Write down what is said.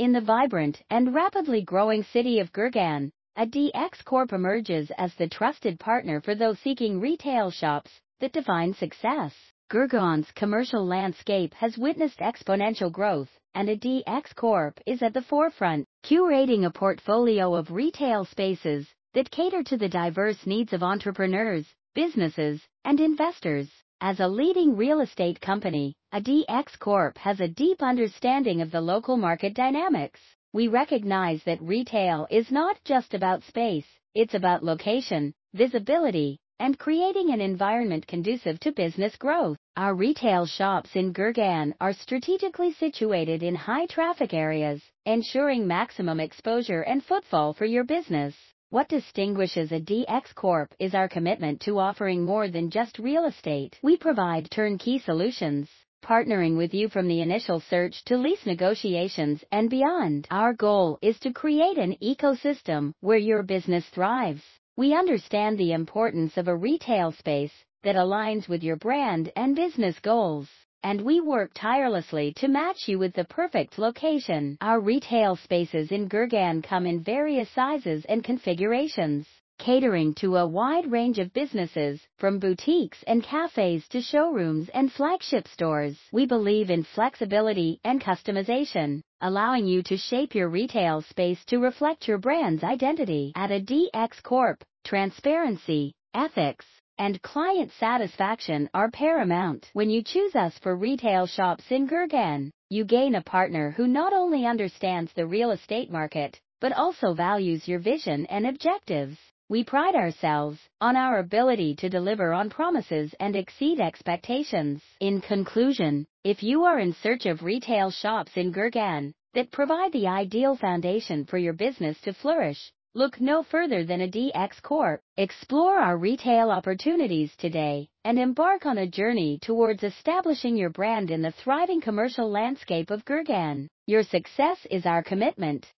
In the vibrant and rapidly growing city of Gurgaon, ADX Corp emerges as the trusted partner for those seeking retail shops that define success. Gurgaon's commercial landscape has witnessed exponential growth, and ADX Corp is at the forefront, curating a portfolio of retail spaces that cater to the diverse needs of entrepreneurs, businesses, and investors. As a leading real estate company, ADX Corp has a deep understanding of the local market dynamics. We recognize that retail is not just about space, it's about location, visibility, and creating an environment conducive to business growth. Our retail shops in Gurgaon are strategically situated in high traffic areas, ensuring maximum exposure and footfall for your business. What distinguishes ADX Corp is our commitment to offering more than just real estate. We provide turnkey solutions, partnering with you from the initial search to lease negotiations and beyond. Our goal is to create an ecosystem where your business thrives. We understand the importance of a retail space that aligns with your brand and business goals and we work tirelessly to match you with the perfect location. Our retail spaces in Gurgaon come in various sizes and configurations, catering to a wide range of businesses, from boutiques and cafes to showrooms and flagship stores. We believe in flexibility and customization, allowing you to shape your retail space to reflect your brand's identity. At ADX Corp, transparency, ethics, and client satisfaction are paramount. When you choose us for retail shops in Gurgaon, you gain a partner who not only understands the real estate market, but also values your vision and objectives. We pride ourselves on our ability to deliver on promises and exceed expectations. In conclusion, if you are in search of retail shops in Gurgaon that provide the ideal foundation for your business to flourish, Look no further than ADX Corp. Explore our retail opportunities today and embark on a journey towards establishing your brand in the thriving commercial landscape of Gurgaon. Your success is our commitment.